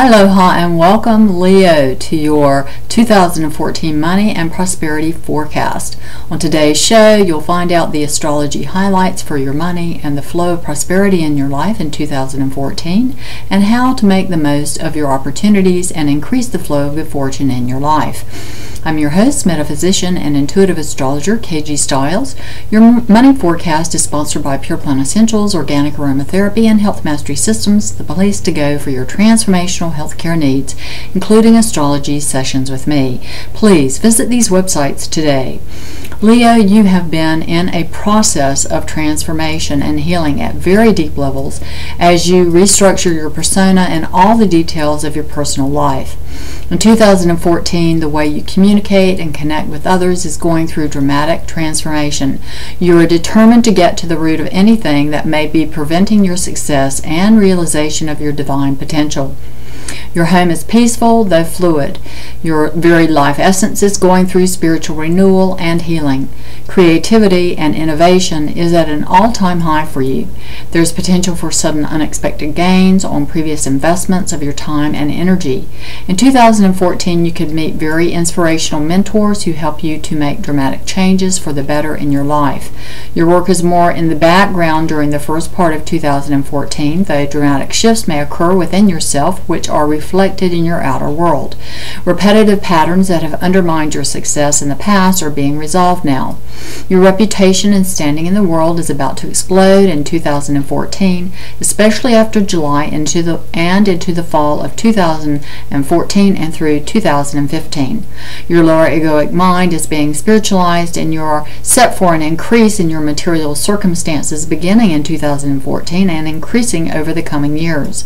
Aloha and welcome Leo to your 2014 money and prosperity forecast. On today's show, you'll find out the astrology highlights for your money and the flow of prosperity in your life in 2014 and how to make the most of your opportunities and increase the flow of good fortune in your life. I'm your host, metaphysician and intuitive astrologer, KG Stiles. Your money forecast is sponsored by Pure Plant Essentials, Organic Aromatherapy, and Health Mastery Systems, the place to go for your transformational healthcare needs, including astrology sessions with me. Please visit these websites today. Leo, you have been in a process of transformation and healing at very deep levels as you restructure your persona and all the details of your personal life. In 2014, the way you communicate and connect with others is going through dramatic transformation. You are determined to get to the root of anything that may be preventing your success and realization of your divine potential. Your home is peaceful, though fluid. Your very life essence is going through spiritual renewal and healing. Creativity and innovation is at an all time high for you. There's potential for sudden unexpected gains on previous investments of your time and energy. In 2014, you could meet very inspirational mentors who help you to make dramatic changes for the better in your life. Your work is more in the background during the first part of 2014, though dramatic shifts may occur within yourself which are reflected in your outer world. Repetitive patterns that have undermined your success in the past are being resolved now. Your reputation and standing in the world is about to explode in 2014, especially after July into the, and into the fall of 2014 and through 2015. Your lower egoic mind is being spiritualized and you are set for an increase in your material circumstances beginning in 2014 and increasing over the coming years.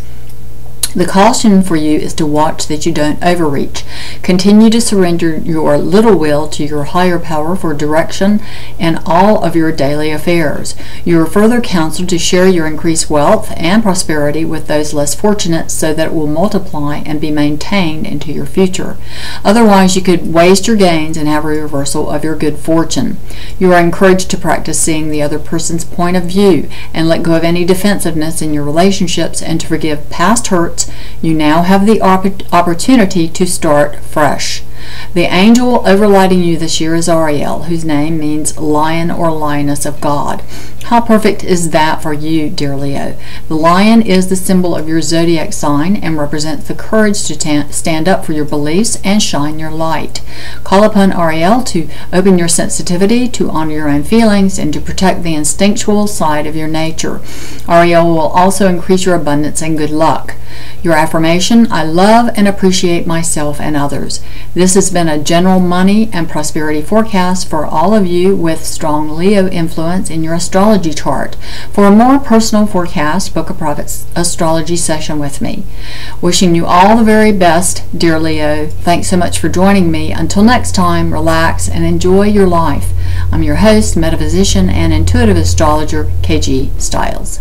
The caution for you is to watch that you don't overreach. Continue to surrender your little will to your higher power for direction in all of your daily affairs. You are further counseled to share your increased wealth and prosperity with those less fortunate so that it will multiply and be maintained into your future. Otherwise, you could waste your gains and have a reversal of your good fortune. You are encouraged to practice seeing the other person's point of view and let go of any defensiveness in your relationships and to forgive past hurts you now have the opportunity to start fresh. The angel overlighting you this year is Ariel, whose name means lion or lioness of God. How perfect is that for you, dear Leo? The lion is the symbol of your zodiac sign and represents the courage to stand up for your beliefs and shine your light. Call upon Ariel to open your sensitivity, to honor your own feelings, and to protect the instinctual side of your nature. Ariel will also increase your abundance and good luck. Your affirmation, I love and appreciate myself and others. This has been a general money and prosperity forecast for all of you with strong Leo influence in your astrology chart. For a more personal forecast, book a private astrology session with me. Wishing you all the very best, dear Leo. Thanks so much for joining me. Until next time, relax and enjoy your life. I'm your host, metaphysician, and intuitive astrologer, KG Stiles.